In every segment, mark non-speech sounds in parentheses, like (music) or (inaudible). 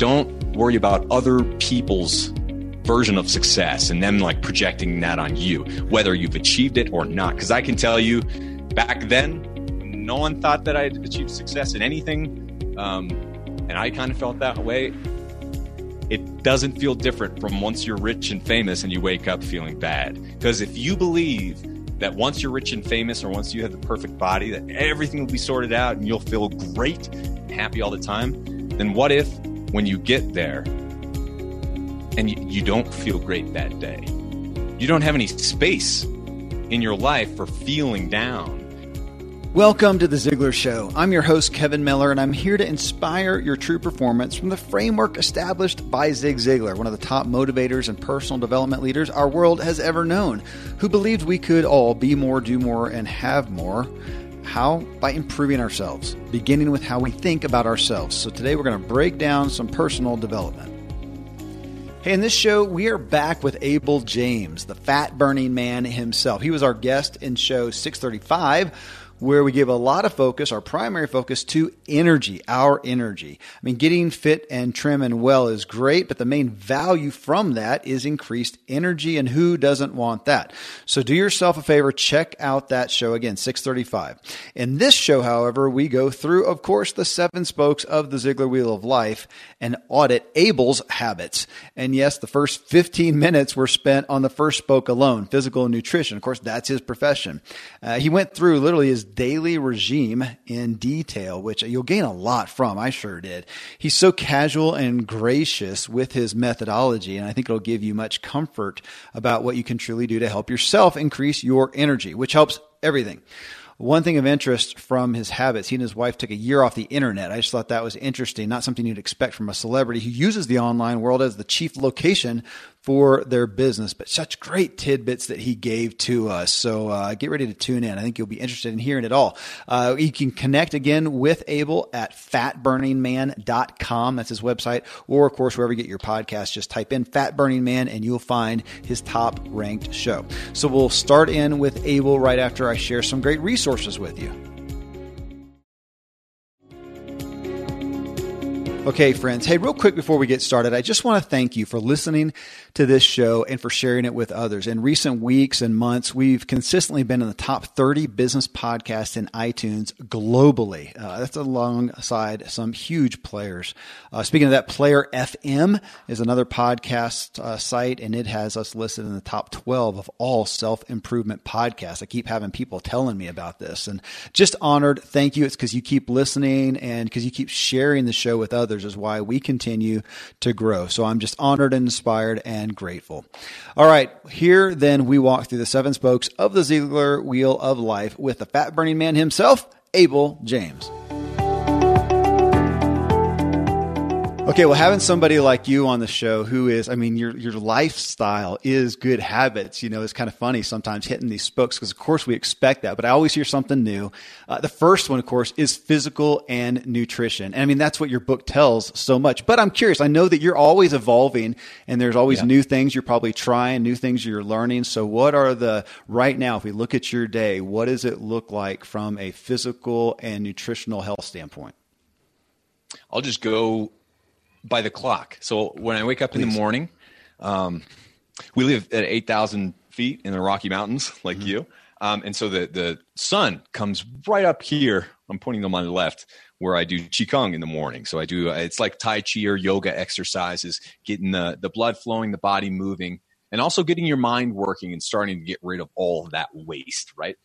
don't worry about other people's version of success and them like projecting that on you, whether you've achieved it or not. Because I can tell you, back then, no one thought that I'd achieved success in anything. Um, and I kind of felt that way. It doesn't feel different from once you're rich and famous and you wake up feeling bad. Because if you believe that once you're rich and famous or once you have the perfect body, that everything will be sorted out and you'll feel great and happy all the time, then what if when you get there and you, don't feel great that day? You don't have any space in your life for feeling down Welcome to The Ziglar Show. I'm your host, Kevin Miller, and I'm here to inspire your true performance from the framework established by Zig Ziglar, one of the top motivators and personal development leaders our world has ever known, who believed we could all be more, do more, and have more. How? By improving ourselves, beginning with how we think about ourselves. So today we're going to break down some personal development. Hey, in this show, we are back with Abel James, the fat burning man himself. He was our guest in show 635 where we give a lot of focus, our primary focus, to energy, our energy. I mean, getting fit and trim and well is great, but the main value from that is increased energy, and who doesn't want that? So do yourself a favor, check out that show again, 635. In this show, however, we go through, of course, the seven spokes of the Ziglar Wheel of Life and audit Abel's habits. And yes, the first 15 minutes were spent on the first spoke alone, physical and nutrition. Of course, that's his profession. Uh, he went through literally his daily regime in detail, which you'll gain a lot from. I sure did. He's so casual and gracious with his methodology, and I think it'll give you much comfort about what you can truly do to help yourself increase your energy, which helps everything. One thing of interest from his habits, he and his wife took a year off the internet. I just thought that was interesting, not something you'd expect from a celebrity who uses the online world as the chief location for their business, but such great tidbits that he gave to us. So uh, get ready to tune in. I think you'll be interested in hearing it all. Uh, you can connect again with Abel at fatburningman.com. That's his website. Or, of course, wherever you get your podcast, just type in Fat Burning Man and you'll find his top ranked show. So we'll start in with Abel right after I share some great resources with you. Okay, friends. Hey, real quick before we get started, I just want to thank you for listening to this show and for sharing it with others. In recent weeks and months, we've consistently been in the top 30 business podcasts in iTunes globally. Uh, that's alongside some huge players. Uh, speaking of that, Player FM is another podcast uh, site, and it has us listed in the top 12 of all self improvement podcasts. I keep having people telling me about this, and just honored. Thank you. It's because you keep listening and because you keep sharing the show with others is why we continue to grow. So I'm just honored and inspired and and grateful. All right, here then we walk through the seven spokes of the Ziglar Wheel of Life with the fat burning man himself, Abel James. Okay, well, having somebody like you on the show who is, I mean, your your lifestyle is good habits. You know, it's kind of funny sometimes hitting these spokes because, of course, we expect that, but I always hear something new. Uh, the first one, of course, is physical and nutrition. And I mean, that's what your book tells so much. But I'm curious. I know that you're always evolving, and there's always yeah. new things you're probably trying, new things you're learning. So, what are the right now? If we look at your day, what does it look like from a physical and nutritional health standpoint? I'll just go by the clock. So when I wake up Please. in the morning, um, we live at 8,000 feet in the Rocky Mountains, (laughs) like mm-hmm. you. Um, and so the, the sun comes right up here. I'm pointing them on the left where I do Qigong in the morning. So I do, it's like Tai Chi or yoga exercises, getting the, the blood flowing, the body moving, and also getting your mind working and starting to get rid of all of that waste, right?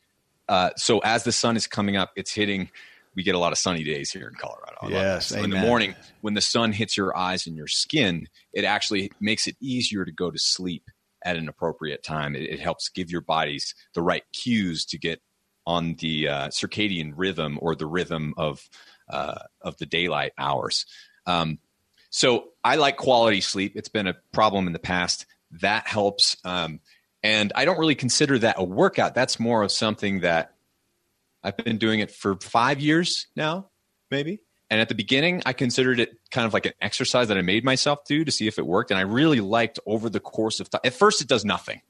Uh, so as the sun is coming up, it's hitting we get a lot of sunny days here in Colorado. I yes, so in the morning when the sun hits your eyes and your skin, it actually makes it easier to go to sleep at an appropriate time. It, it helps give your bodies the right cues to get on the uh, circadian rhythm or the rhythm of uh, of the daylight hours. Um, so I like quality sleep. It's been a problem in the past. That helps. Um, and I don't really consider that a workout. That's more of something that I've been doing it for five years now, maybe. And at the beginning, I considered it kind of like an exercise that I made myself do to see if it worked. And I really liked over the course of time. At first, it does nothing.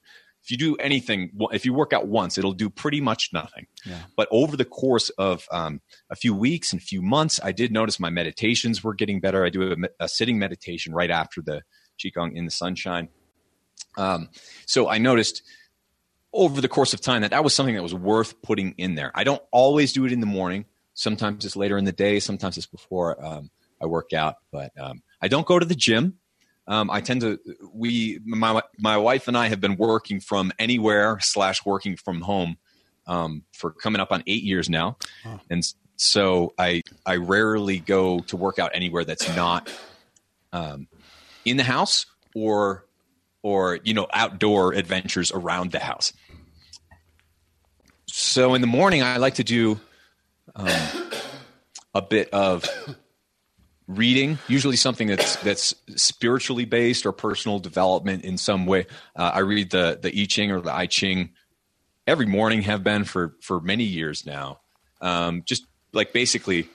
if you do anything, if you work out once, it'll do pretty much nothing. Yeah. But over the course of um, a few weeks and a few months, I did notice my meditations were getting better. I do a, a sitting meditation right after the Qigong in the sunshine. Um, so I noticed over the course of time that that was something that was worth putting in there. I don't always do it in the morning. Sometimes it's later in the day. Sometimes it's before um, I work out. But um, I don't go to the gym. Um, I tend to we my my wife and I have been working from anywhere slash working from home um, for coming up on eight years now, huh. and so I I rarely go to work out anywhere that's not um, in the house or or you know outdoor adventures around the house. So in the morning, I like to do um, a bit of reading, usually something that's that's spiritually based or personal development in some way. Uh, I read the the I Ching or the I Ching every morning, have been for for many years now. Um, just like basically,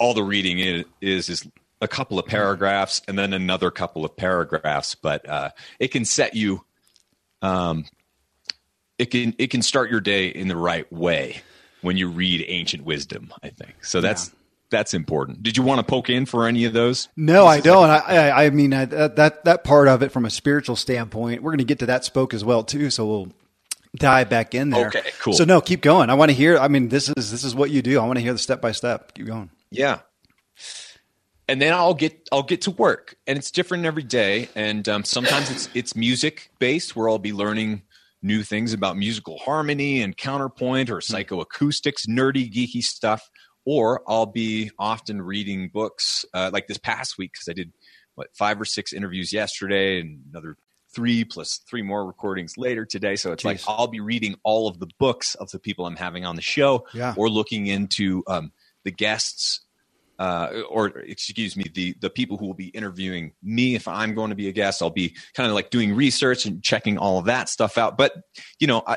all the reading is, is is a couple of paragraphs and then another couple of paragraphs, but uh, it can set you. Um, it can it can start your day in the right way when you read ancient wisdom. I think so. That's yeah that's important. Did you want to poke in for any of those? No, I don't. Like- I, I mean I, that that part of it from a spiritual standpoint, we're going to get to that spoke as well too. So we'll dive back in there. Okay, cool. So no, keep going. I want to hear. I mean, this is this is what you do. I want to hear the step by step. Keep going. Yeah. And then I'll get I'll get to work, and it's different every day. And um, sometimes it's it's music based, where I'll be learning new things about musical harmony and counterpoint or psychoacoustics, nerdy, geeky stuff or I'll be often reading books uh, like this past week because I did what five or six interviews yesterday and another three plus three more recordings later today. So it's Jeez. like I'll be reading all of the books of the people I'm having on the show, yeah. or looking into um, the guests. Uh, or excuse me, the the people who will be interviewing me if I'm going to be a guest, I'll be kind of like doing research and checking all of that stuff out. But you know, I,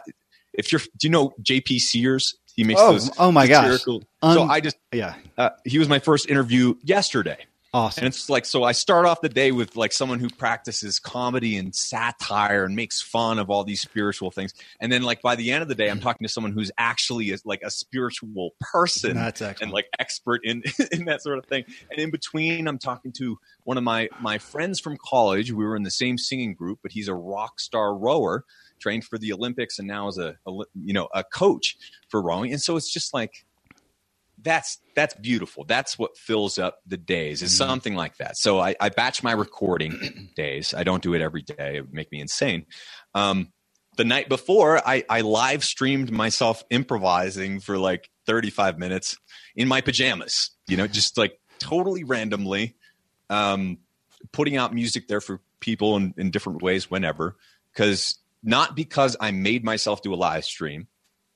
if you're, do you know JP Sears? He makes oh, those. Oh my gosh! so I just yeah. Uh, he was my first interview yesterday. Awesome. And it's like so I start off the day with like someone who practices comedy and satire and makes fun of all these spiritual things. And then like by the end of the day I'm talking to someone who's actually a, like a spiritual person and like expert in (laughs) in that sort of thing. And in between I'm talking to one of my my friends from college. We were in the same singing group, but he's a rock star rower trained for the Olympics and now is a, a you know a coach for rowing. And so it's just like that's that's beautiful. That's what fills up the days is mm-hmm. something like that. So I, I, batch my recording (clears throat) days. I don't do it every day. It would make me insane. Um, the night before, I, I live streamed myself improvising for like 35 minutes in my pajamas. You know, just like totally randomly, um, putting out music there for people in, in different ways whenever. Because not because I made myself do a live stream,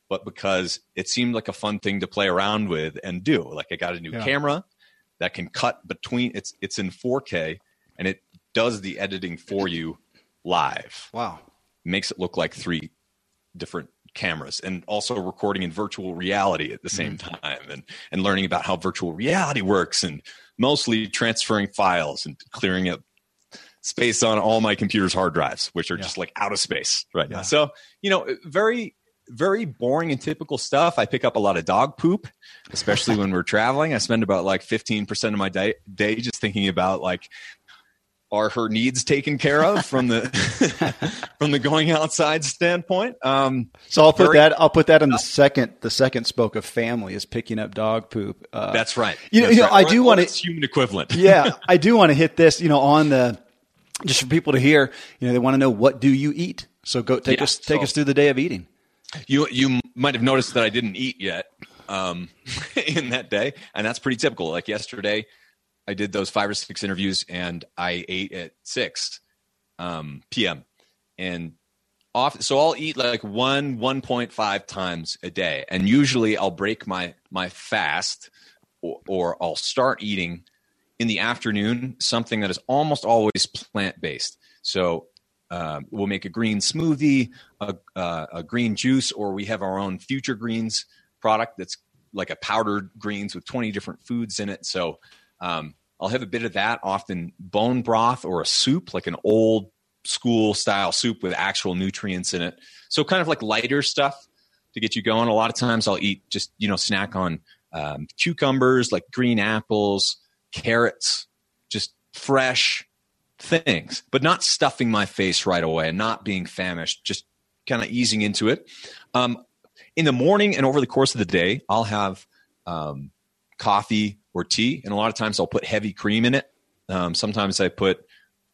but because it seemed like a fun thing to play around with and do. Like I got a new yeah. camera that can cut between it's it's in 4K and it does the editing for you live. Wow. Makes it look like three different cameras and also recording in virtual reality at the same mm-hmm. time and and learning about how virtual reality works and mostly transferring files and clearing up space on all my computer's hard drives, which are yeah. just like out of space right yeah. now. So, you know, very, very boring and typical stuff. I pick up a lot of dog poop, especially when we're traveling. I spend about like 15% of my day, day just thinking about like, are her needs taken care of from the (laughs) from the going outside standpoint? Um, so I'll put very, that I'll put that in the second the second spoke of family is picking up dog poop. Uh, that's right. You know, you know right. I do want to human equivalent. (laughs) yeah, I do want to hit this. You know, on the just for people to hear, you know, they want to know what do you eat. So go take yeah, us take so us through the day of eating. You you might have noticed that I didn't eat yet um, (laughs) in that day, and that's pretty typical. Like yesterday, I did those five or six interviews, and I ate at six um, p.m. and off. So I'll eat like one one point five times a day, and usually I'll break my my fast, or, or I'll start eating in the afternoon something that is almost always plant based. So um, we'll make a green smoothie, a, uh, a, green juice, or we have our own Future Greens product that's like a powdered greens with 20 different foods in it. So um, I'll have a bit of that, often bone broth or a soup, like an old school style soup with actual nutrients in it. So kind of like lighter stuff to get you going. A lot of times I'll eat just you know snack on um, cucumbers, like green apples, carrots, just fresh things, but not stuffing my face right away and not being famished. Just kind of easing into it. Um, in the morning and over the course of the day, I'll have um, coffee or tea, and a lot of times I'll put heavy cream in it. Um, sometimes I put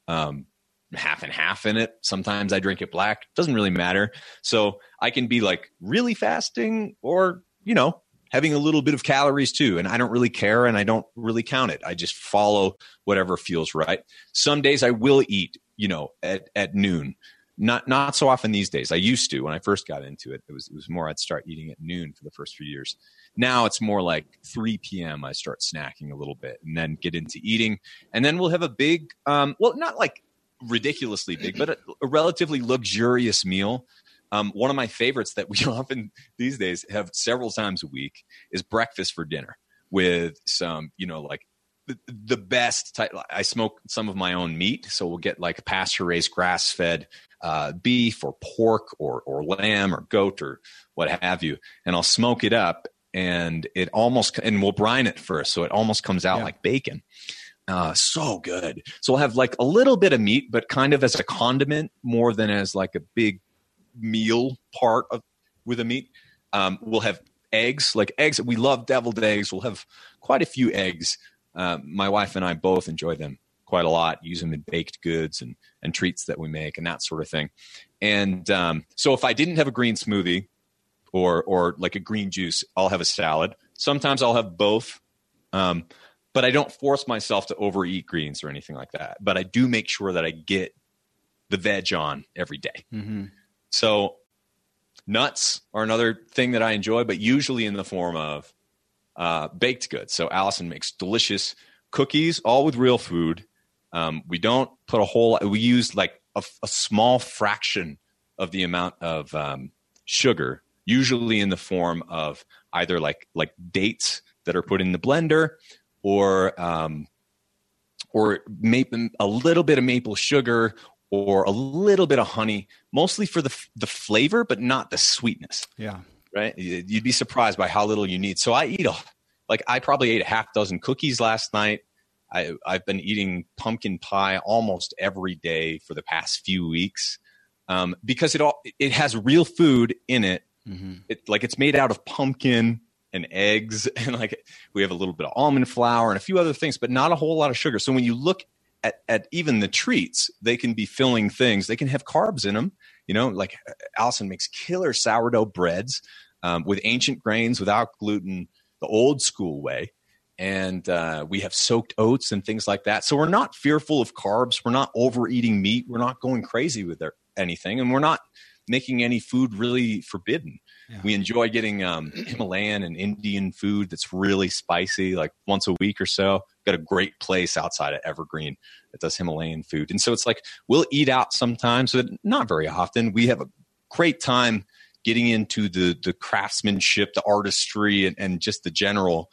um, half and half in it. Sometimes I drink it black. Doesn't really matter. So I can be like really fasting or, you know, having a little bit of calories too. And I don't really care and I don't really count it. I just follow whatever feels right. Some days I will eat, you know, at, at noon. Not not so often these days. I used to when I first got into it. It was it was more I'd start eating at noon for the first few years. Now it's more like 3 p.m. I start snacking a little bit and then get into eating. And then we'll have a big, um, well, not like ridiculously big, but a, a relatively luxurious meal. Um, one of my favorites that we (laughs) often these days have several times a week is breakfast for dinner with some, you know, like the, the best type. I smoke some of my own meat, so we'll get like pasture raised, grass fed uh, beef or pork or or lamb or goat or what have you, and I'll smoke it up and it almost and we'll brine it first, so it almost comes out yeah. like bacon. Uh, so good. So we'll have like a little bit of meat, but kind of as a condiment more than as like a big meal part of with a meat. Um, we'll have eggs, like eggs. We love deviled eggs. We'll have quite a few eggs. Uh, my wife and I both enjoy them quite a lot. Use them in baked goods and and treats that we make and that sort of thing. And um, so if I didn't have a green smoothie, or or like a green juice. I'll have a salad. Sometimes I'll have both. Um, but I don't force myself to overeat greens or anything like that. But I do make sure that I get the veg on every day. Mm-hmm. So nuts are another thing that I enjoy, but usually in the form of uh, baked goods. So Allison makes delicious cookies, all with real food. Um, we don't put a whole. We use like a, a small fraction of the amount of um, sugar usually in the form of either like like dates that are put in the blender or um, or maple, a little bit of maple sugar or a little bit of honey, mostly for the the flavor, but not the sweetness. Yeah, right. You'd be surprised by how little you need. So I eat a like I probably ate a half dozen cookies last night. I, I've been eating pumpkin pie almost every day for the past few weeks um, because it all it has real food in it Mm-hmm. It like it's made out of pumpkin and eggs, (laughs) and like we have a little bit of almond flour and a few other things, but not a whole lot of sugar. So when you look at, at even the treats, they can be filling things. They can have carbs in them. You know, like uh, Allison makes killer sourdough breads um, with ancient grains, without gluten, the old school way. And uh, we have soaked oats and things like that. So we're not fearful of carbs. We're not overeating meat. We're not going crazy with their, anything, and we're not making any food really forbidden. We enjoy getting um, (clears throat) Himalayan and Indian food that's really spicy, like once a week or so. Got a great place outside of Evergreen that does Himalayan food, and so it's like we'll eat out sometimes, but not very often. We have a great time getting into the the craftsmanship, the artistry, and, and just the general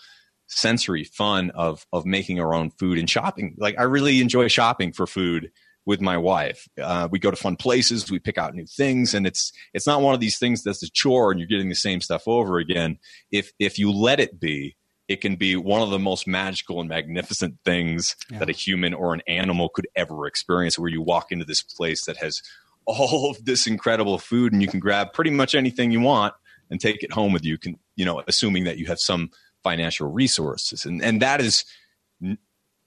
sensory fun of of making our own food and shopping. Like I really enjoy shopping for food with my wife. Uh, we go to fun places, we pick out new things, and it's it's not one of these things that's a chore and you're getting the same stuff over again. If if you let it be, it can be one of the most magical and magnificent things yeah. that a human or an animal could ever experience. Where you walk into this place that has (laughs) all of this incredible food, and you can grab pretty much anything you want and take it home with you. Can you know, assuming that you have some financial resources, and and that is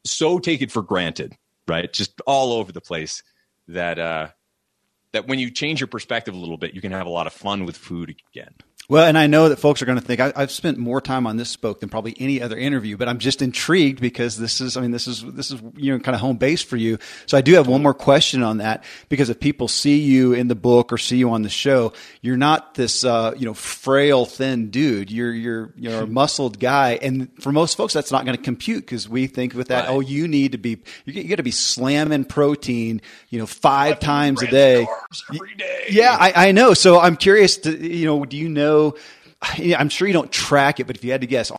so take it for granted right? Just all over the place. That uh, that when you change your perspective a little bit, you can have a lot of fun with food again. Well, and I know that folks are going to think I, have spent more time on this spoke than probably any other interview, but I'm just intrigued because this is, I mean, this is this is you know kind of home base for you. So I do have one more question on that because if people see you in the book or see you on the show, you're not this uh, you know frail, thin dude. You're you're you're a (laughs) muscled guy, and for most folks, that's not going to compute because we think with that, right. oh, you need to be you got to be slamming protein, you know, five times a day. Every day. Yeah, I, I know. So I'm curious to you know, do you know? I'm sure you don't track it, but if you had to guess,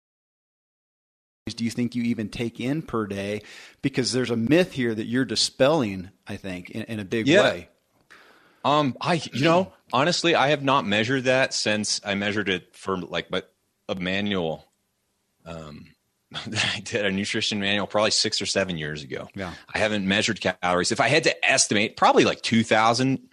do you think you even take in per day? Because there's a myth here that you're dispelling, I think, in, in a big Yeah. way. Um, I you know honestly, I have not measured that since I measured it for like but a manual. Um, (laughs) that I did a nutrition manual probably six or seven years ago. Yeah. I haven't measured calories. If I had to estimate, probably like two thousand.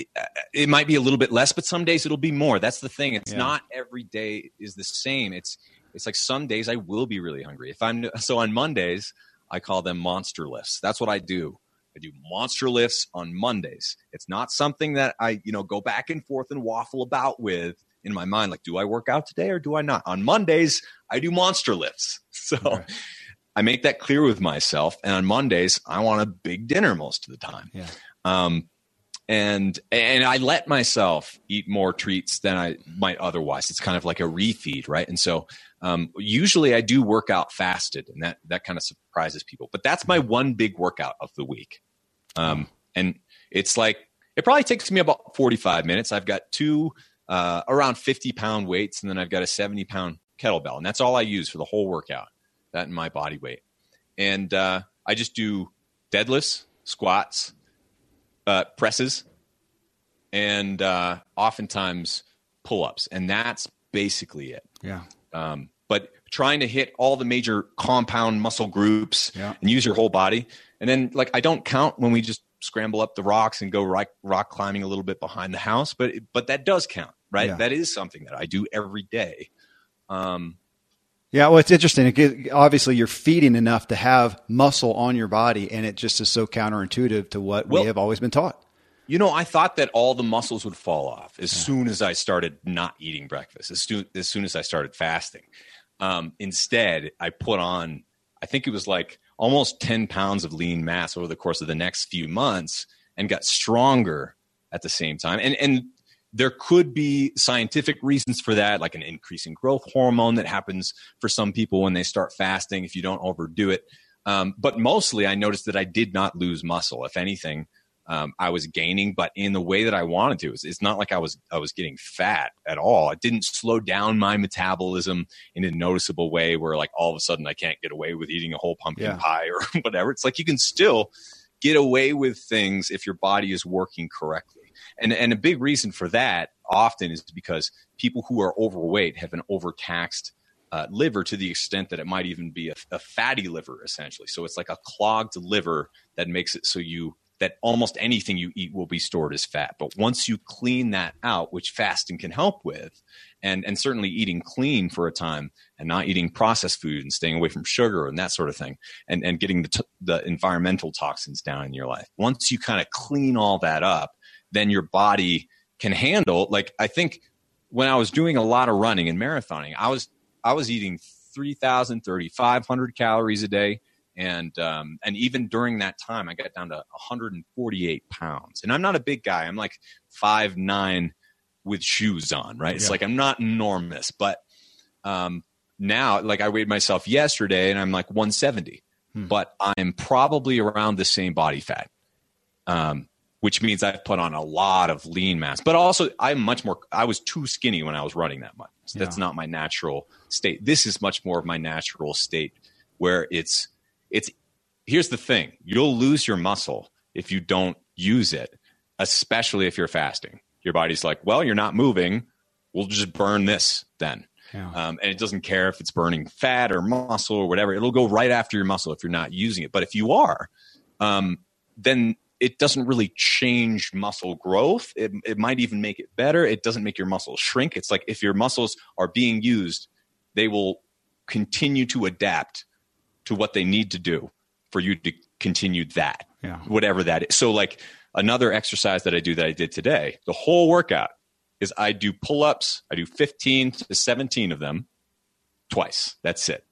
It, it might be a little bit less, but some days it'll be more. That's the thing. It's Yeah. not every day is the same. It's it's like some days I will be really hungry. If I'm so on Mondays, I call them monster lifts. That's what I do. I do monster lifts on Mondays. It's not something that I, you know, go back and forth and waffle about with in my mind. Like, do I work out today or do I not? On Mondays, I do monster lifts. (laughs) So Okay. I make that clear with myself. And on Mondays, I want a big dinner most of the time. Yeah. Um, and and I let myself eat more treats than I might otherwise. It's kind of like a refeed, right? And so um, usually I do work out fasted, and that that kind of surprises people. But that's my one big workout of the week, um, and it's like it probably takes me about forty five minutes. I've got two uh, around fifty pound weights, and then I've got a seventy pound kettlebell, and that's all I use for the whole workout. That and my body weight, and uh, I just do deadlifts, squats, uh, presses, and uh, oftentimes pull ups, and that's basically it. Yeah. Um, but trying to hit all the major compound muscle groups Yeah. and use your whole body, and then like I don't count when we just scramble up the rocks and go rock, rock climbing a little bit behind the house, but but that does count, right? Yeah. That is something that I do every day. Um, Yeah, well, it's interesting. It obviously, you're feeding enough to have muscle on your body, and it just is so counterintuitive to what Well- we have always been taught. You know, I thought that all the muscles would fall off as soon as I started not eating breakfast, as soon as, soon as I started fasting. Um, instead, I put on, I think it was like almost 10 pounds of lean mass over the course of the next few months and got stronger at the same time. And, and there could be scientific reasons for that, like an increase in growth hormone that happens for some people when they start fasting if you don't overdo it. Um, but mostly, I noticed that I did not lose muscle. If anything, um, I was gaining, but in the way that I wanted to. It's, it's not like I was I was getting fat at all. It didn't slow down my metabolism in a noticeable way where like all of a sudden I can't get away with eating a whole pumpkin Yeah. pie (laughs) or whatever. It's like you can still get away with things if your body is working correctly. And and a big reason for that often is because people who are overweight have an overtaxed uh, liver to the extent that it might even be a, a fatty liver essentially. So it's like a clogged liver that makes it so you that almost anything you eat will be stored as fat. But once you clean that out, which fasting can help with, and and certainly eating clean for a time and not eating processed food and staying away from sugar and that sort of thing, and and getting the t- the environmental toxins down in your life. Once you kind of clean all that up, then your body can handle. Like I think when I was doing a lot of running and marathoning, I was I was eating 3,000, 3,500 calories a day. And um, and even during that time, I got down to 148 pounds. And I'm not a big guy. I'm like five nine with shoes on, right? It's Yeah. like I'm not enormous, but um, now, like I weighed myself yesterday, and I'm like 170, Hmm. but I'm probably around the same body fat. Um, which means I've put on a lot of lean mass. But also, I'm much more. I was too skinny when I was running that much. So That's not my natural state. This is much more of my natural state, where it's it's. Here's the thing: you'll lose your muscle if you don't use it, especially if you're fasting. Your body's like, well, you're not moving. We'll just burn this then. Yeah. Um, and it doesn't care if it's burning fat or muscle or whatever. It'll go right after your muscle if you're not using it. But if you are, um, then it doesn't really change muscle growth. It, it might even make it better. It doesn't make your muscles shrink. It's like if your muscles are being used, they will continue to adapt to what they need to do for you to continue that, Yeah. whatever that is. So, like another exercise that I do that I did today, the whole workout is I do pull ups, I do 15 to 17 of them twice. That's it.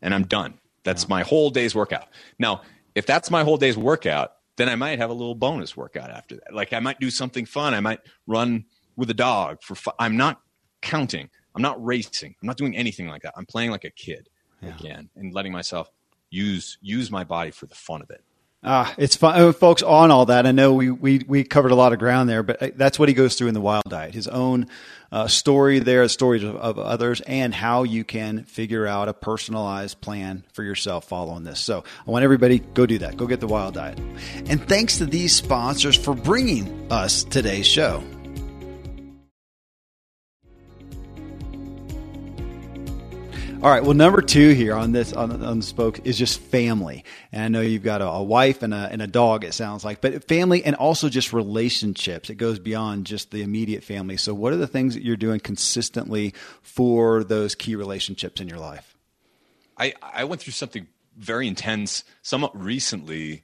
And I'm done. That's my whole day's workout. Now, if that's my whole day's workout, then I might have a little bonus workout after that. Like I might do something fun. I might run with a dog for fun. I'm not counting. I'm not racing. I'm not doing anything like that. I'm playing like a kid Yeah. again and letting myself use use my body for the fun of it. Ah, it's fun, oh, folks. On all that, I know we, we we covered a lot of ground there, but uh, that's what he goes through in the Wild Diet. His own uh, story there, stories of, of, others, and how you can figure out a personalized plan for yourself following this. So I want everybody go do that. Go get the Wild Diet. And thanks to these sponsors for bringing us today's show. All right. Well, number two here on this on, on spoke is just family, and I know you've got a, a, wife and a and a dog. It sounds like, but family and also just relationships. It goes beyond just the immediate family. So, what are the things that you're doing consistently for those key relationships in your life? I I went through something very intense somewhat recently.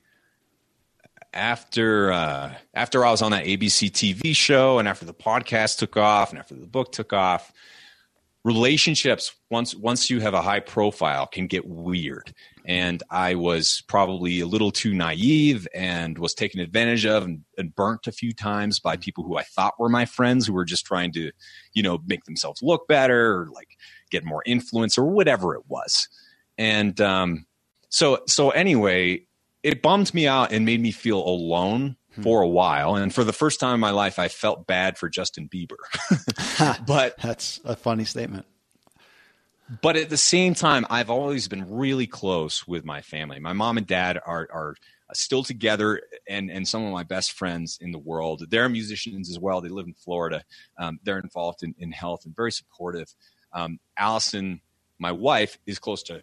After uh, after I was on that ABC TV show, and after the podcast took off, and after the book took off relationships once once you have a high profile can get weird. And i was probably a little too naive and was taken advantage of and, and, burnt a few times by people who i thought were my friends who were just trying to you know make themselves look better or like get more influence or whatever it was. And um, so so anyway it bummed me out and made me feel alone Hmm. for a while. And for the first time in my life, I felt bad for Justin Bieber. (laughs) (laughs) but (laughs) that's a funny statement. But at the same time, I've always been really close with my family. My mom and dad are, are still together and, and some of my best friends in the world. They're musicians as well. They live in Florida. Um, they're involved in, in health and very supportive. Um, Allison, my wife, is close to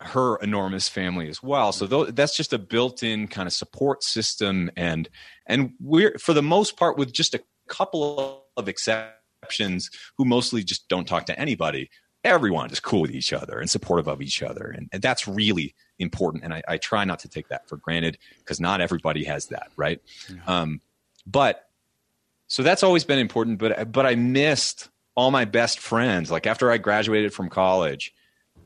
her enormous family as well. So th- that's just a built-in kind of support system, and and we're for the most part with just a couple of exceptions who mostly just don't talk to anybody. Everyone is cool with each other and supportive of each other, and, and that's really important. And I, I, try not to take that for granted because not everybody has that, right? Yeah. Um, but so that's always been important. But but I missed all my best friends. Like after I graduated from college,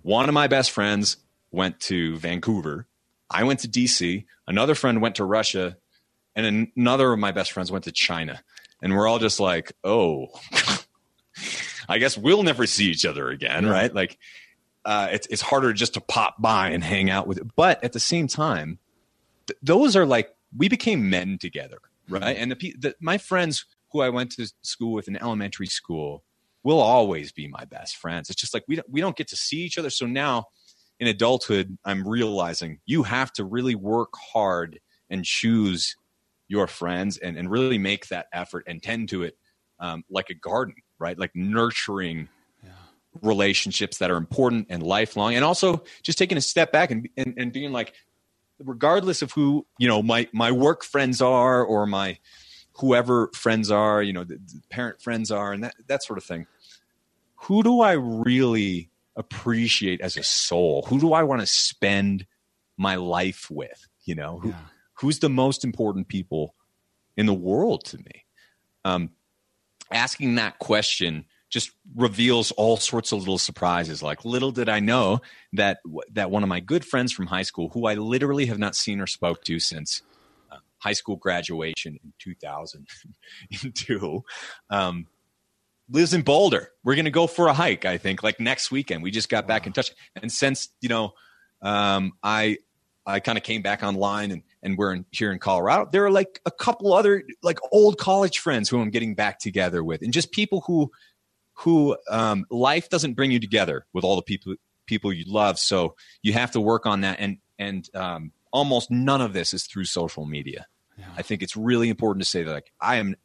one of my best friends went to Vancouver. I went to DC. Another friend went to Russia. And another of my best friends went to China. And we're all just like, oh, (laughs) I guess we'll never see each other again, right? Like, uh, it's, it's harder just to pop by and hang out with it. But at the same time, th- those are like, we became men together, right? And the, the, my friends who I went to school with in elementary school will always be my best friends. It's just like we don't, we don't get to see each other. So now in adulthood, I'm realizing you have to really work hard and choose your friends and, and really make that effort and tend to it um, like a garden, right? Like nurturing yeah. relationships that are important and lifelong. And also just taking a step back and, and, and being like, regardless of who, you know, my, my work friends are or my whoever friends are, you know, the, the parent friends are and that, that sort of thing. Who do I really appreciate as a soul? Who do I want to spend my life with? You know, who, yeah. who's the most important people in the world to me? Um, asking that question just reveals all sorts of little surprises. Like little did I know that that one of my good friends from high school, who I literally have not seen or spoke to since uh, high school graduation in 2002, um, lives in Boulder. We're going to go for a hike, I think, like next weekend. We just got wow. back in touch. And since, you know, um, I, I kind of came back online and, and we're in, here in Colorado. There are like a couple other like old college friends who I'm getting back together with and just people who, who, um, life doesn't bring you together with all the people, people you love. So you have to work on that. And, and, um, almost none of this is through social media. Yeah. I think it's really important to say that like I am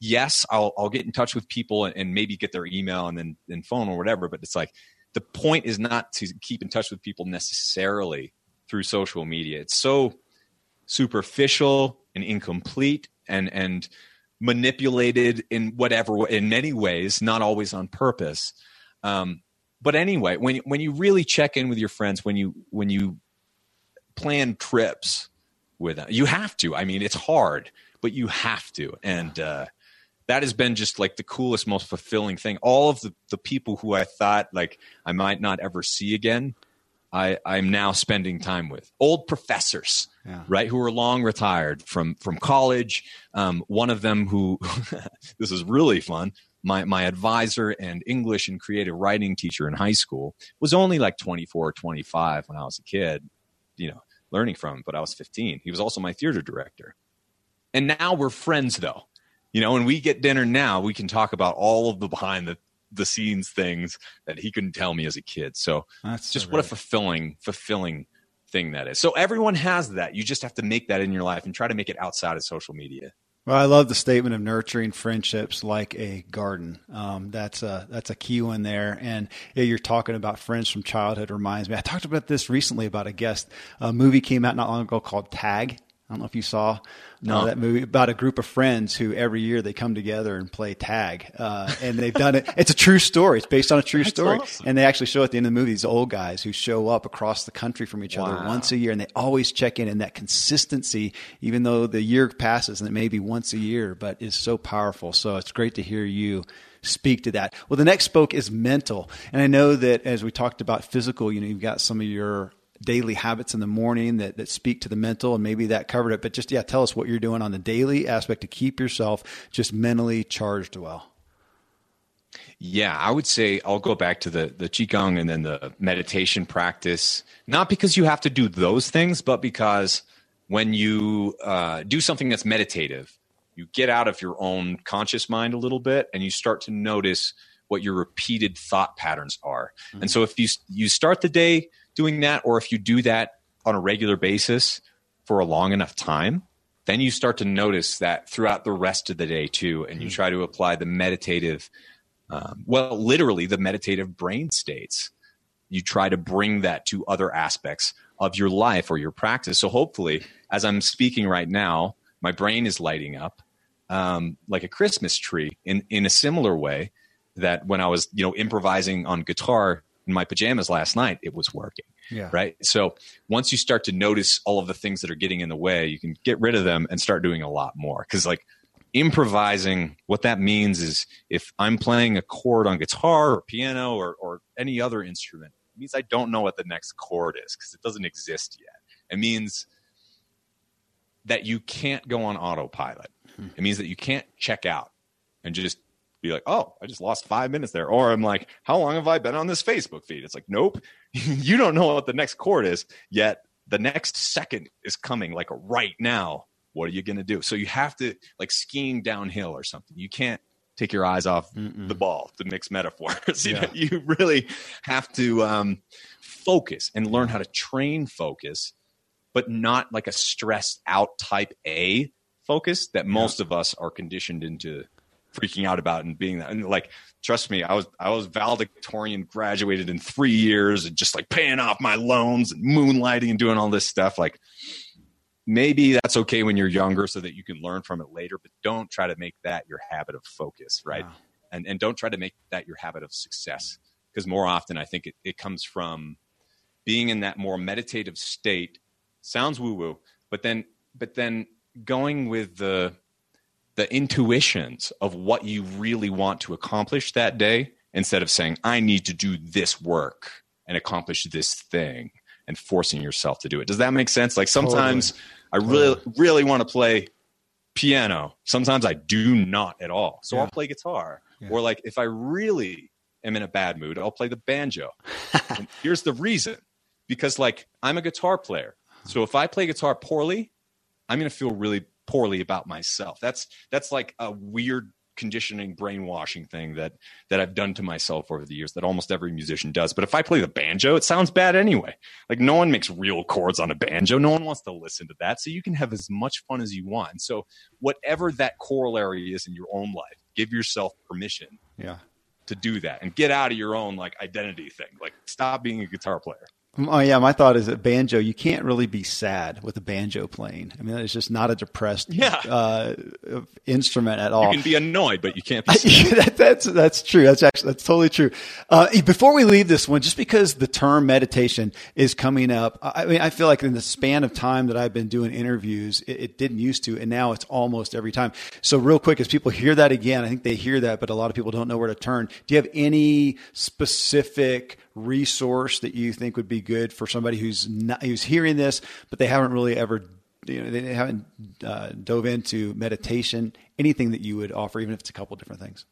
yes, I'll I'll get in touch with people and, and maybe get their email and then then phone or whatever. But it's like the point is not to keep in touch with people necessarily through social media. It's so superficial and incomplete and and manipulated in whatever in many ways, not always on purpose. Um, but anyway, when when you really check in with your friends, when you when you plan trips with them, you have to. I mean, it's hard, but you have to. And uh, that has been just like the coolest, most fulfilling thing. All of the, the people who I thought like I might not ever see again, I, I'm now spending time with old professors, yeah. right, who are long retired from from college. Um, one of them who (laughs) this is really fun. My my advisor and English and creative writing teacher in high school was only like 24 or 25 when I was a kid. You know, learning from, but I was 15. He was also my theater director. And now we're friends though. You know, when we get dinner now, we can talk about all of the behind the, the scenes things that he couldn't tell me as a kid. So That's just so what a fulfilling, fulfilling thing that is. So everyone has that. You just have to make that in your life and try to make it outside of social media. Well, I love the statement of nurturing friendships like a garden. Um, that's a that's a key one there. And yeah, you're talking about friends from childhood. Reminds me, I talked about this recently about a guest. A movie came out not long ago called Tag. I don't know if you saw uh, no. uh, that movie about a group of friends who every year they come together and play tag. Uh, and they've done it. It's a true story. It's based on a true That's story. Awesome. And they actually show at the end of the movie these old guys who show up across the country from each wow. other once a year and they always check in. And that consistency, even though the year passes and it may be once a year, but is so powerful. So it's great to hear you speak to that. Well, the next spoke is mental. And I know that as we talked about physical, you know, you've got some of your daily habits in the morning that, that speak to the mental and maybe that covered it. But just yeah tell us what you're doing on the daily aspect to keep yourself just mentally charged well. Yeah i would say i'll go back to the the qigong and then the meditation practice not because you have to do those things but because when you uh, do something that's meditative you get out of your own conscious mind a little bit and you start to notice what your repeated thought patterns are. Mm-hmm. and so if you you start the day doing that, or if you do that on a regular basis for a long enough time, then you start to notice that throughout the rest of the day too, and you hmm. try to apply the meditative, um, well, literally the meditative brain states. You try to bring that to other aspects of your life or your practice. So hopefully, as I'm speaking right now, my brain is lighting up um, like a Christmas tree in in a similar way that when I was you know improvising on guitar in my pajamas last night, it was working. Yeah. Right. So once you start to notice all of the things that are getting in the way, you can get rid of them and start doing a lot more. Cause like improvising, what that means is if I'm playing a chord on guitar or piano or, or any other instrument, it means I don't know what the next chord is because it doesn't exist yet. It means that you can't go on autopilot. Hmm. It means that you can't check out and just be like, oh, I just lost five minutes there. Or I'm like, how long have I been on this Facebook feed? It's like, nope, (laughs) you don't know what the next chord is, yet the next second is coming like right now. What are you going to do? So you have to like skiing downhill or something. You can't take your eyes off Mm-mm. the ball to mix metaphors. (laughs) you, yeah. know, you really have to um, focus and learn how to train focus, but not like a stressed out type A focus that most yeah. of us are conditioned into freaking out about and being that and like trust me i was i was valedictorian graduated in three years and just like paying off my loans and moonlighting and doing all this stuff. Like maybe that's okay when you're younger so that you can learn from it later but don't try to make that your habit of focus right? Wow. and and don't try to make that your habit of success because more often i think it, it comes from being in that more meditative state. Sounds woo woo but then but then going with the the intuitions of what you really want to accomplish that day instead of saying, I need to do this work and accomplish this thing and forcing yourself to do it. Does that make sense? Like sometimes totally. I really, really want to play piano. Sometimes I do not at all. So yeah. I'll play guitar. Yeah. Or like if I really am in a bad mood, I'll play the banjo. (laughs) here's the reason because like I'm a guitar player. So if I play guitar poorly, I'm going to feel really poorly about myself. That's that's like a weird conditioning brainwashing thing that that I've done to myself over the years that almost every musician does. But if I play the banjo, it sounds bad anyway. Like no one makes real chords on a banjo. No one wants to listen to that. So you can have as much fun as you want. And so whatever that corollary is in your own life, give yourself permission. Yeah. To do that and get out of your own like identity thing. Like stop being a guitar player. Oh yeah, my thought is that banjo. You can't really be sad with a banjo playing. I mean, it's just not a depressed yeah. uh, instrument at all. You can be annoyed, but you can't. be (laughs) that, that's that's true. That's actually that's totally true. Uh, before we leave this one, just because the term meditation is coming up, I mean, I feel like in the span of time that I've been doing interviews, it, it didn't used to, and now it's almost every time. So, real quick, as people hear that again, I think they hear that, but a lot of people don't know where to turn. Do you have any specific resource that you think would be good for somebody who's not, who's hearing this, but they haven't really ever, you know, they haven't uh, dove into meditation? Anything that you would offer, even if it's a couple different things?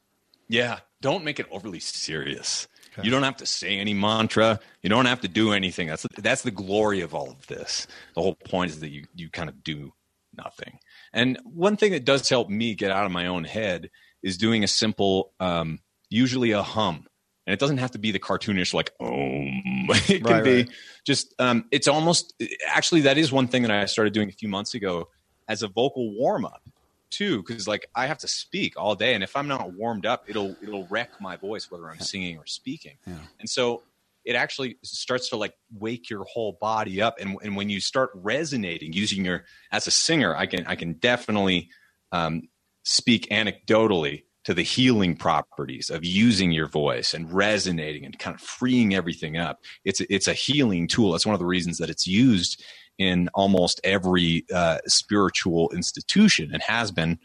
Yeah, don't make it overly serious. Okay. You don't have to say any mantra. You don't have to do anything. That's that's the glory of all of this. The whole point is that you you kind of do nothing. And one thing that does help me get out of my own head is doing a simple, um, usually a hum. And it doesn't have to be the cartoonish like oh. (laughs) It can right, be right. just. Um, it's almost actually that is one thing that I started doing a few months ago as a vocal warm up too because like i have to speak all day and if i'm not warmed up it'll it'll wreck my voice whether i'm singing or speaking yeah. and so it actually starts to like wake your whole body up and, and when you start resonating using your as a singer i can i can definitely um, speak anecdotally to the healing properties of using your voice and resonating and kind of freeing everything up it's it's a healing tool that's one of the reasons that it's used in almost every uh, spiritual institution and has been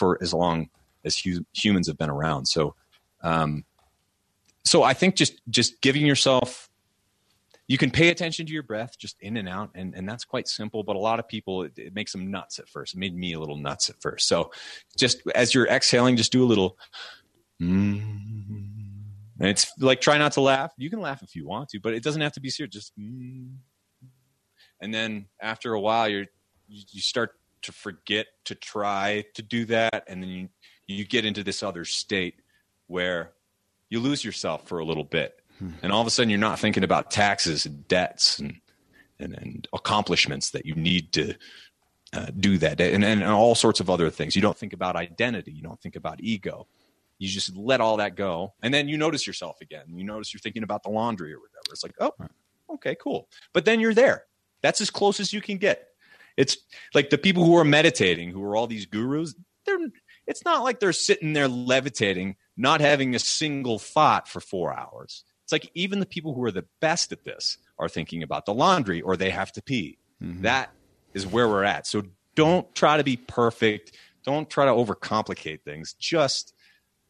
for as long as hu- humans have been around. So, um, so I think just just giving yourself, you can pay attention to your breath, just in and out, and and that's quite simple. But a lot of people, it, it makes them nuts at first. It made me a little nuts at first. So, just as you're exhaling, just do a little. Mm, and it's like try not to laugh. You can laugh if you want to, but it doesn't have to be serious. Just mm, and then after a while you're you start to forget to try to do that and then you you get into this other state where you lose yourself for a little bit hmm. and all of a sudden you're not thinking about taxes and debts and and, and accomplishments that you need to uh, do that and, and all sorts of other things. You don't think about identity. You don't think about ego. You just let all that go and then you notice yourself again. You notice you're thinking about the laundry or whatever. It's like oh okay cool. But then you're there. That's as close as you can get. It's like the people who are meditating, who are all these gurus, they're it's not like they're sitting there levitating, not having a single thought for 4 hours. It's like even the people who are the best at this are thinking about the laundry or they have to pee. Mm-hmm. That is where we're at. So don't try to be perfect. Don't try to overcomplicate things. Just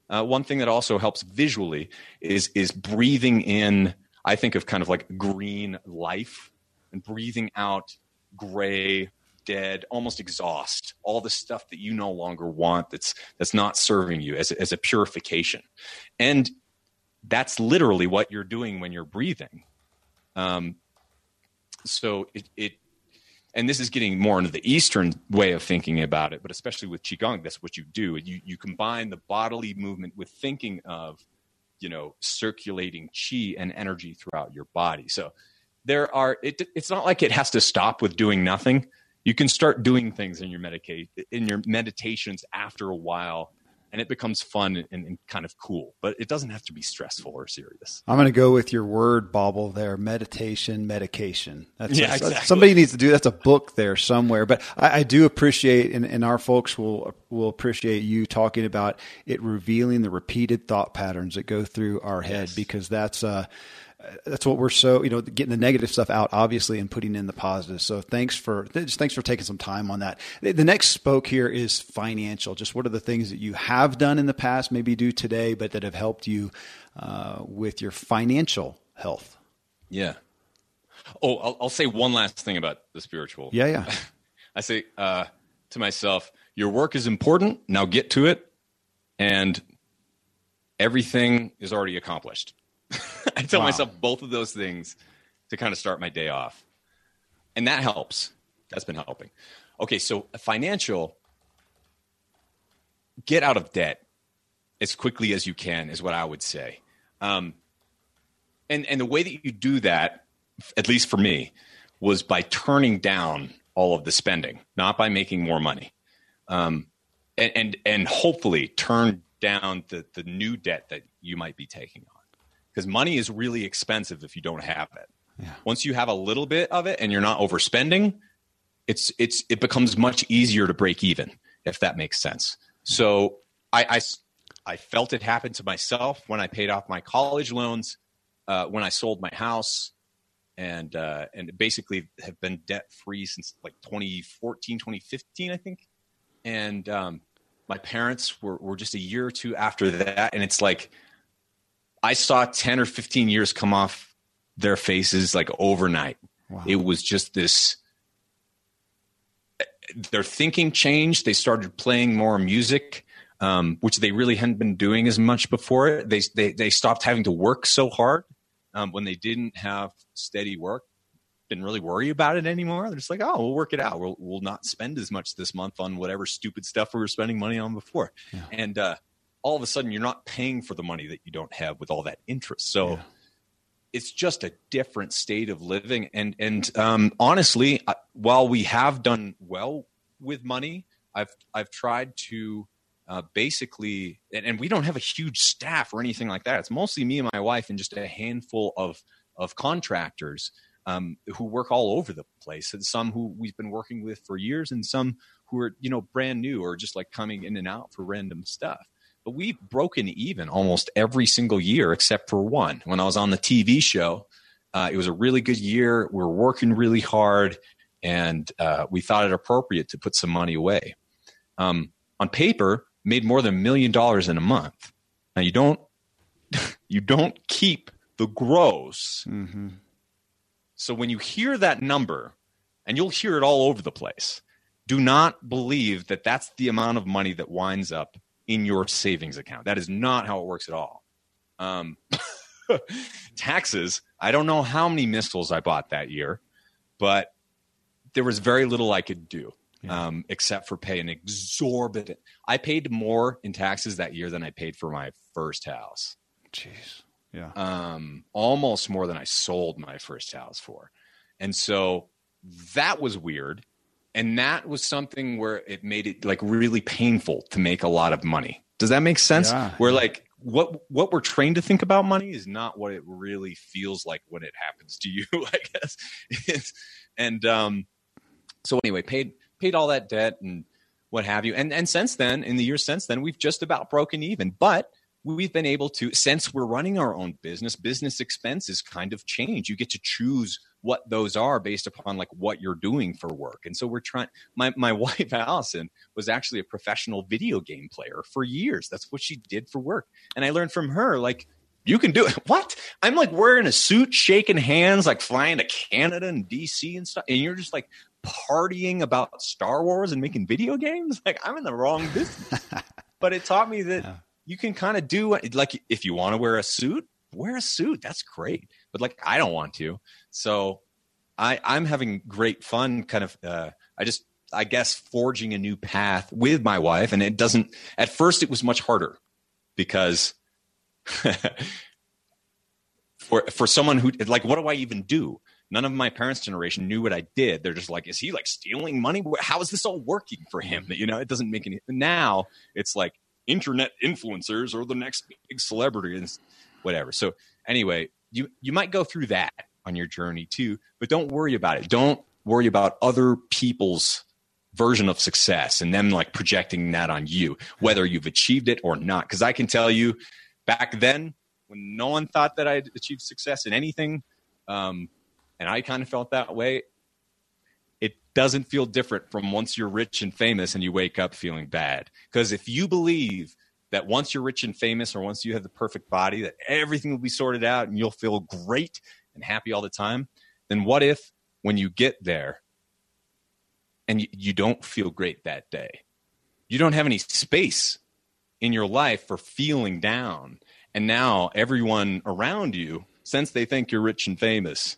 uh, one thing that also helps visually is is breathing in. I think of kind of like green life and breathing out gray, dead, almost exhaust, all the stuff that you no longer want that's that's not serving you as a, as a purification. And that's literally what you're doing when you're breathing. Um, so it, it and this is getting more into the Eastern way of thinking about it, but especially with Qigong, that's what you do. You, you combine the bodily movement with thinking of, you know, circulating Qi and energy throughout your body. So there are it, it's not like it has to stop with doing nothing you can start doing things in your medicate in your meditations after a while and it becomes fun and, and, kind of cool but it doesn't have to be stressful or serious i'm going to go with your word bobble there meditation medication that's, yeah, exactly. Somebody needs to do that's a book there somewhere but i, I do appreciate and, and, our folks will will appreciate you talking about it revealing the repeated thought patterns that go through our head yes. because that's uh that's what we're so you know getting the negative stuff out obviously and putting in the positive. So thanks for just thanks for taking some time on that. The next spoke here is financial. Just what are the things that you have done in the past maybe do today but that have helped you uh, with your financial health? Yeah. Oh I'll, I'll, say one last thing about the spiritual. Yeah yeah. (laughs) I say uh, to myself your work is important. Now get to it. And everything is already accomplished (laughs) I tell wow. myself both of those things to kind of start my day off. And that helps. That's been helping. Okay, so financial, get out of debt as quickly as you can, is what I would say. Um, and, and the way that you do that, at least for me, was by turning down all of the spending, not by making more money. Um, and, and, and hopefully turn down the, the new debt that you might be taking on because money is really expensive if you don't have it. Yeah. Once you have a little bit of it and you're not overspending, it's it's it becomes much easier to break even if that makes sense. So I I, I felt it happen to myself when I paid off my college loans, uh, when I sold my house, and uh, and basically have been debt free since like 2014, 2015, I think. And um, my parents were were just a year or two after that, and it's like I saw 10 or 15 years come off their faces like overnight. Wow. It was just this their thinking changed. They started playing more music. um, which they really hadn't been doing as much before. They they they stopped having to work so hard um, when they didn't have steady work. Didn't really worry about it anymore. They're just like, oh, we'll work it out. We'll we'll not spend as much this month on whatever stupid stuff we were spending money on before. Yeah. And uh, all of a sudden, you're not paying for the money that you don't have with all that interest. So. Yeah it's just a different state of living and and um, honestly while we have done well with money i've i've tried to uh, basically and, and, we don't have a huge staff or anything like that it's mostly me and my wife and just a handful of of contractors um, who work all over the place and some who we've been working with for years and some who are you know brand new or just like coming in and out for random stuff we've broken even almost every single year except for one. When I was on the TV show, uh, it was a really good year. We were working really hard, and uh, we thought it appropriate to put some money away. Um, on paper, made more than a million dollars in a month. Now you don't (laughs) you don't keep the gross. Mm-hmm. So when you hear that number, and you'll hear it all over the place, do not believe that that's the amount of money that winds up in your savings account. That is not how it works at all. Um, (laughs) taxes, I don't know how many missiles I bought that year, but there was very little I could do yeah. um, except for pay an exorbitant. I paid more in taxes that year than I paid for my first house. Jeez. Yeah. Um, almost more than I sold my first house for. And so that was weird and that was something where it made it like really painful to make a lot of money. Does that make sense? Yeah. where like what what we're trained to think about money is not what it really feels like when it happens to you (laughs) i guess. It's, and um so anyway paid paid all that debt and what have you. And and since then in the years since then we've just about broken even. But we've been able to since we're running our own business business expenses kind of change. You get to choose what those are based upon like what you're doing for work. And so we're trying my my (laughs) wife Allison was actually a professional video game player for years. That's what she did for work. And I learned from her like you can do it. (laughs) What? I'm like wearing a suit, shaking hands, like flying to Canada and DC and stuff. And you're just like partying about Star Wars and making video games. (laughs) Like I'm in the wrong business. but it taught me that yeah. you can kind of do like if you want to wear a suit, wear a suit. That's great. But like I don't want to. So I, I'm having great fun kind of, uh, I just, I guess forging a new path with my wife. And it doesn't, at first it was much harder because (laughs) for, for someone who like, what do I even do? None of my parents' generation knew what I did. They're just like, is he like stealing money? How is this all working for him? You know, it doesn't make any. Now it's like internet influencers or the next big celebrity and whatever. So anyway, you you might go through that on your journey too, but don't worry about it. Don't worry about other people's version of success and them like projecting that on you, whether you've achieved it or not. Because I can tell you, back then when no one thought that I'd achieved success in anything, um, and I kind of felt that way. It doesn't feel different from once you're rich and famous and you wake up feeling bad. Because if you believe that once you're rich and famous or once you have the perfect body, that everything will be sorted out and you'll feel great and happy all the time, then what if when you get there and you, you don't feel great that day? You don't have any space in your life for feeling down. And now everyone around you, since they think you're rich and famous,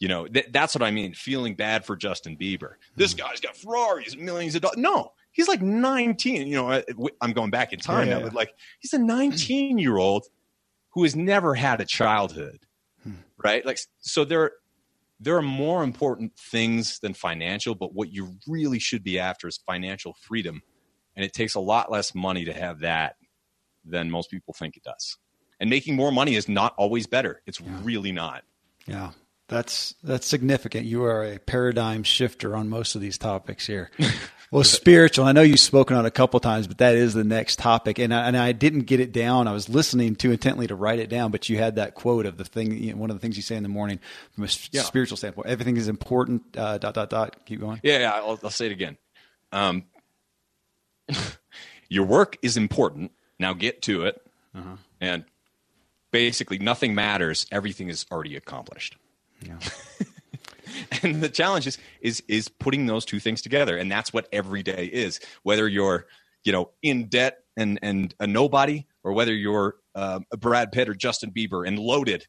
you know, th- that's what I mean. Feeling bad for Justin Bieber. This mm-hmm. guy's got Ferraris, millions of dollars. No, he's like 19. You know, I'm going back in time yeah, now, but like he's a 19 year old who has never had a childhood, hmm. right? Like, so there, there are more important things than financial, but what you really should be after is financial freedom. And it takes a lot less money to have that than most people think it does. And making more money is not always better. It's yeah. really not. Yeah. That's that's significant. You are a paradigm shifter on most of these topics here. (laughs) Well, spiritual. I know you've spoken on a couple times, but that is the next topic, and I, and I didn't get it down. I was listening too intently to write it down, but you had that quote of the thing. You know, one of the things you say in the morning from a yeah. spiritual standpoint. Everything is important. Uh, dot dot dot. Keep going. Yeah, yeah. I'll, I'll say it again. Um, (laughs) your work is important. Now get to it, uh-huh. and basically nothing matters. Everything is already accomplished. Yeah. (laughs) (laughs) and the challenge is is is putting those two things together and that's what every day is whether you're you know, in debt and and a nobody, or whether you're uh, Brad Pitt or Justin Bieber and loaded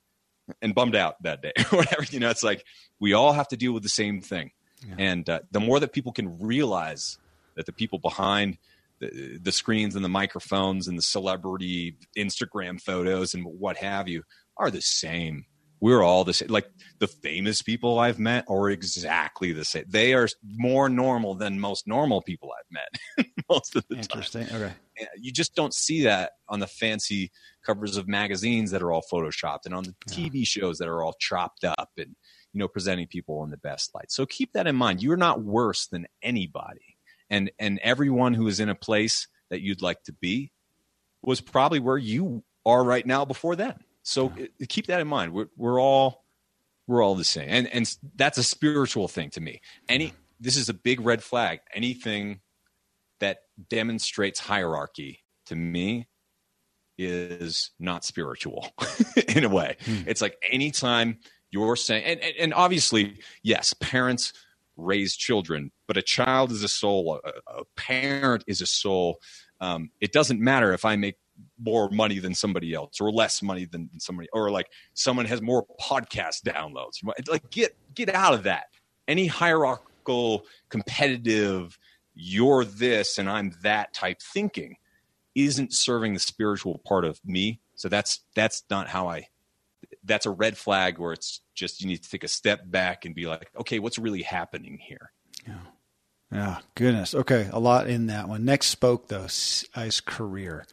and bummed out that day, (laughs) or whatever. You know, it's like we all have to deal with the same thing. Yeah. And uh, the more that people can realize that the people behind the, the screens and the microphones and the celebrity Instagram photos and what have you are the same. We're all the same. Like the famous people I've met are exactly the same. They are more normal than most normal people I've met (laughs) most of the Interesting. time. Okay. You just don't see that on the fancy covers of magazines that are all photoshopped and on the TV yeah. shows that are all chopped up and you know presenting people in the best light. So keep that in mind. You're not worse than anybody and and everyone who is in a place that you'd like to be was probably where you are right now before then. So yeah. keep that in mind. We're we're all we're all the same, and and that's a spiritual thing to me. Any this is a big red flag. Anything that demonstrates hierarchy to me is not spiritual (laughs) in a way. Hmm. It's like anytime you're saying, and, and, and obviously, yes, parents raise children, but a child is a soul, a, a parent is a soul. Um, it doesn't matter if I make more money than somebody else or less money than, somebody or like someone has more podcast downloads like get get out of that any hierarchical competitive you're this and i'm that type thinking isn't serving the spiritual part of me so that's that's not how i that's a red flag where it's just you need to take a step back and be like, okay, what's really happening here? Yeah. Yeah, goodness. Okay, a lot in that one. Next spoke though, ice career,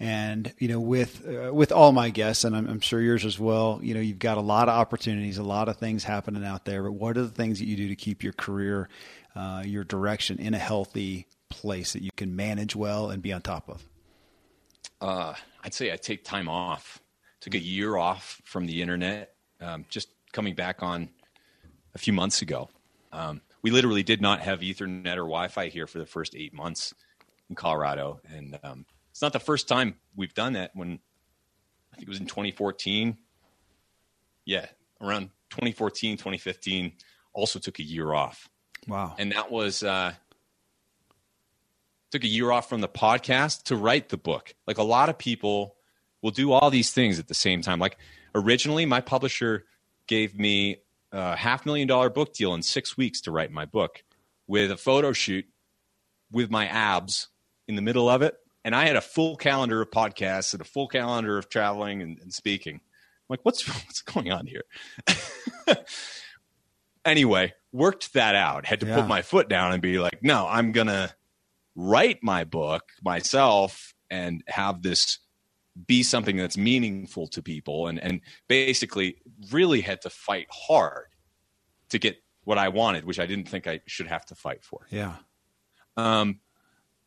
and you know, with uh, with all my guests, and I'm, I'm, sure yours as well. You know, you've got a lot of opportunities, a lot of things happening out there. But what are the things that you do to keep your career, uh, your direction in a healthy place that you can manage well and be on top of? Uh, I'd say I take time off took a year off from the internet, um, just coming back on a few months ago. Um, we literally did not have Ethernet or Wi-Fi here for the first eight months in Colorado, and um, it's not the first time we've done that. When I think it was in 2014, yeah, around 2014, 2015, also took a year off. Wow, and that was uh, took a year off from the podcast to write the book. Like a lot of people will do all these things at the same time. Like originally, my publisher gave me a half million dollar book deal in six weeks to write my book with a photo shoot with my abs in the middle of it. And I had a full calendar of podcasts and a full calendar of traveling and, and speaking. I'm like, what's (laughs) what's going on here? (laughs) anyway, worked that out. Had to yeah. put my foot down and be like, no, I'm gonna write my book myself and have this be something that's meaningful to people and and basically really had to fight hard to get what I wanted, which I didn't think I should have to fight for. Yeah. Um,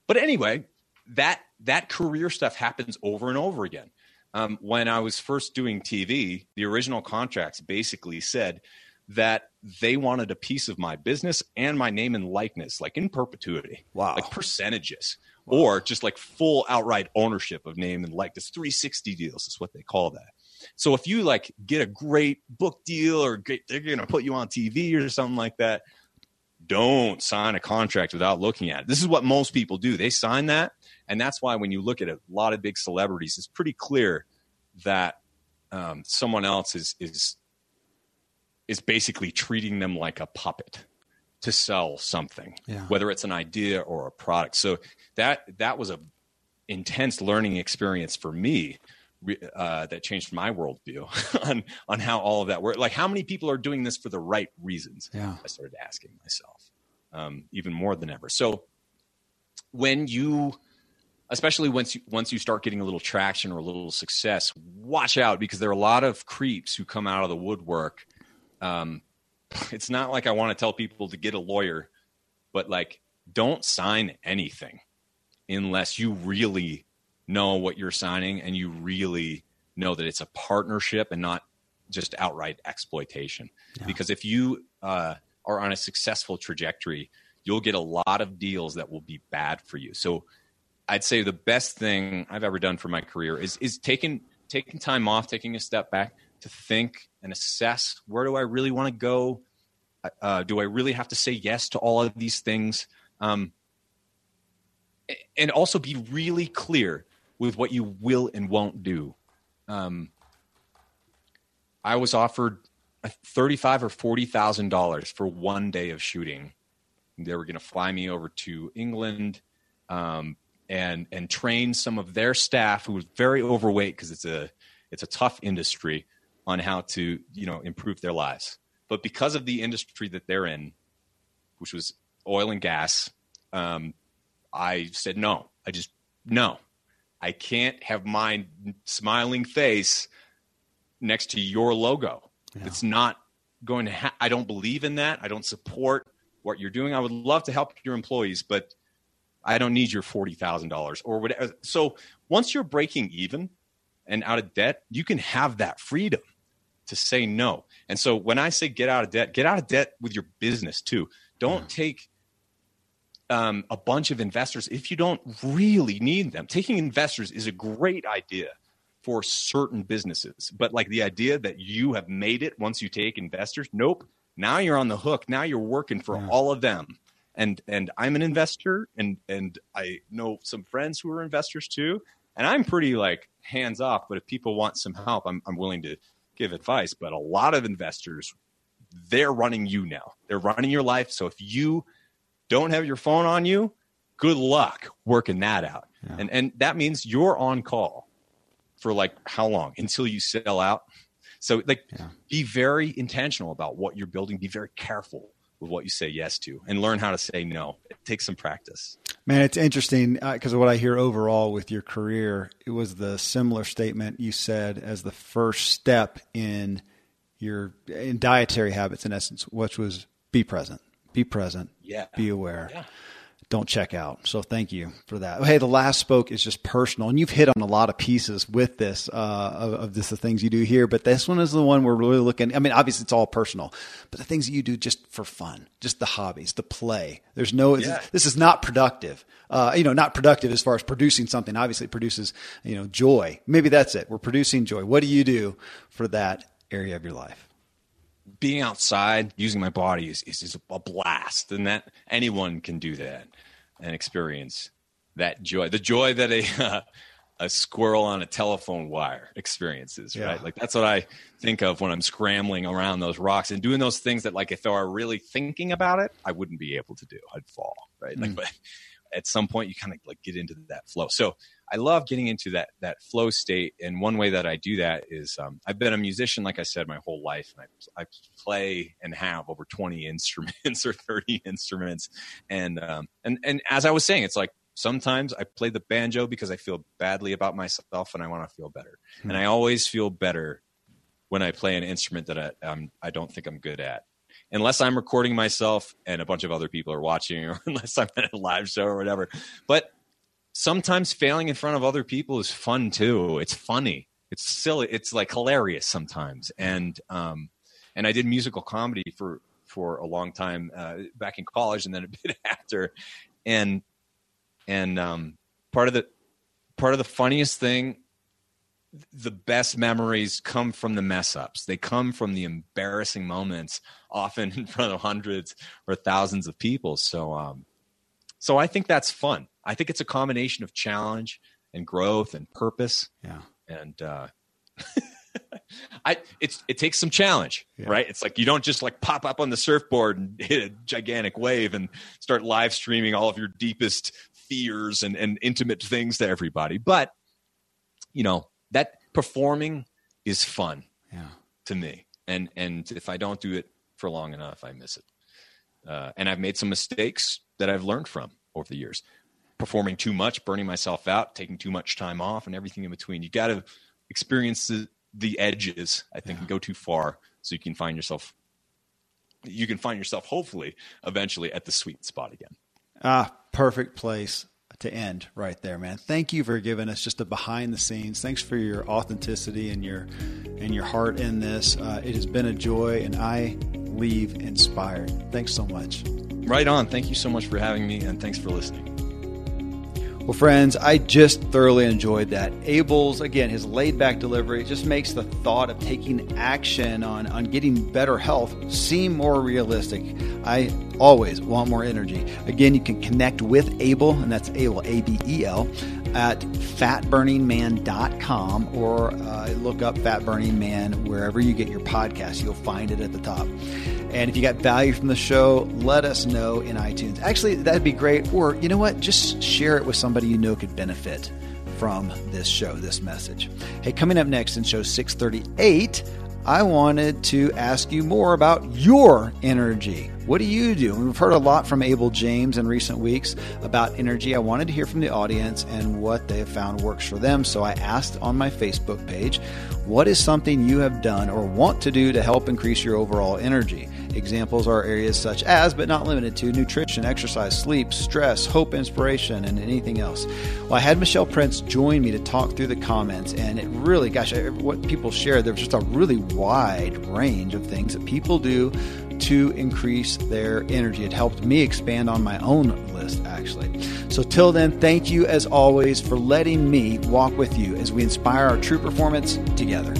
but anyway, that that career stuff happens over and over again. Um, when I was first doing TV, the original contracts basically said that they wanted a piece of my business and my name and likeness, like in perpetuity. Wow. Like percentages or just like full outright ownership of name and likeness. 360 deals is what they call that. So if you like get a great book deal or get, they're going to put you on TV or something like that, don't sign a contract without looking at it. This is what most people do. They sign that. And that's why when you look at a lot of big celebrities, it's pretty clear that um, someone else is, is, is basically treating them like a puppet to sell something, yeah. whether it's an idea or a product. So that that was a intense learning experience for me uh, that changed my worldview (laughs) on on how all of that works. Like how many people are doing this for the right reasons? Yeah. I started asking myself um, even more than ever. So when you especially once you once you start getting a little traction or a little success, watch out because there are a lot of creeps who come out of the woodwork um, (laughs) it's not like I want to tell people to get a lawyer, but like don't sign anything unless you really know what you're signing and you really know that it's a partnership and not just outright exploitation. Yeah. Because if you uh, are on a successful trajectory, you'll get a lot of deals that will be bad for you. So I'd say the best thing I've ever done for my career is is taking taking time off, taking a step back to think and assess where do I really want to go? Uh, do I really have to say yes to all of these things? Um, and also be really clear with what you will and won't do. Um, I was offered thirty-five or forty thousand dollars for one day of shooting. They were going to fly me over to England um, and and train some of their staff who was very overweight because it's a it's a tough industry on how to you know improve their lives. But because of the industry that they're in, which was oil and gas, um, I said no. I just no. I can't have my smiling face next to your logo. Yeah. It's not going to. Ha- I don't believe in that. I don't support what you're doing. I would love to help your employees, but I don't need your forty thousand dollars or whatever. So once you're breaking even and out of debt, you can have that freedom to say no. And so when I say get out of debt, get out of debt with your business too. Don't yeah. take um, a bunch of investors if you don't really need them. Taking investors is a great idea for certain businesses, but like the idea that you have made it once you take investors, nope. Now you're on the hook. Now you're working for yeah. all of them. And and I'm an investor, and and I know some friends who are investors too. And I'm pretty like hands off. But if people want some help, I'm I'm willing to give advice. But a lot of investors, they're running you now. They're running your life. So if you don't have your phone on you, good luck working that out. Yeah. And and that means you're on call for like how long until you sell out. So like yeah. be very intentional about what you're building. Be very careful with what you say yes to and learn how to say no. It takes some practice. Man, it's interesting because uh, what I hear overall with your career, it was the similar statement you said as the first step in your in dietary habits in essence, which was be present be present, yeah. be aware. Yeah. Don't check out. So thank you for that. Hey, the last spoke is just personal, and you've hit on a lot of pieces with this uh, of, of this, the things you do here. But this one is the one we're really looking. I mean, obviously it's all personal, but the things that you do just for fun, just the hobbies, the play. There's no. Yeah. This is not productive. Uh, you know, not productive as far as producing something. Obviously, it produces you know joy. Maybe that's it. We're producing joy. What do you do for that area of your life? Being outside using my body is, is, is a blast. And that anyone can do that and experience that joy the joy that a uh, (laughs) a squirrel on a telephone wire experiences yeah. right? Like that's what i think of when i'm scrambling around those rocks and doing those things that like if i were really thinking about it i wouldn't be able to do. I'd fall right? Mm. like but at some point you kind of like get into that flow. So I love getting into that that flow state, and one way that I do that is um, I've been a musician, like I said, my whole life, and I, I play and have over twenty instruments (laughs) or thirty instruments, and um, and and as I was saying, it's like sometimes I play the banjo because I feel badly about myself and I want to feel better, mm-hmm. and I always feel better when I play an instrument that I um, I don't think I'm good at unless I'm recording myself and a bunch of other people are watching, (laughs) or unless I'm at a live show or whatever. But sometimes failing in front of other people is fun too. It's funny. It's silly. It's like hilarious sometimes. And um, and I did musical comedy for for a long time uh, back in college, and then a (laughs) bit after. And and um, part of the part of the funniest thing the best memories come from the mess ups. They come from the embarrassing moments, often in front of hundreds or thousands of people. So, um, so I think that's fun. I think it's a combination of challenge and growth and purpose. Yeah. And uh, (laughs) I it's it takes some challenge, yeah. right? It's like you don't just like pop up on the surfboard and hit a gigantic wave and start live streaming all of your deepest fears and, and intimate things to everybody. But you know, that performing is fun yeah. to me. And and if I don't do it for long enough, I miss it. Uh, and I've made some mistakes that I've learned from over the years performing too much, burning myself out, taking too much time off, and everything in between. You got to experience the, the edges, I think, yeah. and go too far so you can find yourself. You can find yourself, hopefully, eventually at the sweet spot again. Ah, perfect place to end right there, man. Thank you for giving us just a behind the scenes. Thanks for your authenticity and your and your heart in this. Uh, it has been a joy, and I leave inspired. Thanks so much. Right on. Thank you so much for having me, and thanks for listening. Well, friends, I just thoroughly enjoyed that. Abel's, again, his laid back delivery just makes the thought of taking action on, on getting better health seem more realistic. I always want more energy. Again, you can connect with Abel, and that's Abel, A B E L, at fatburningman.com or uh, look up Fat Burning Man wherever you get your podcast. You'll find it at the top. And if you got value from the show, let us know in iTunes. Actually, that'd be great. Or, you know what? Just share it with somebody you know could benefit from this show, this message. Hey, coming up next in show 638, I wanted to ask you more about your energy. What do you do? We've heard a lot from Abel James in recent weeks about energy. I wanted to hear from the audience and what they have found works for them. So I asked on my Facebook page, what is something you have done or want to do to help increase your overall energy? Examples are areas such as, but not limited to, nutrition, exercise, sleep, stress, hope, inspiration, and anything else. Well, I had Michelle Prince join me to talk through the comments, and it really, gosh, what people shared, there was just a really wide range of things that people do to increase their energy. It helped me expand on my own list, actually. So, till then, thank you as always for letting me walk with you as we inspire our true performance together.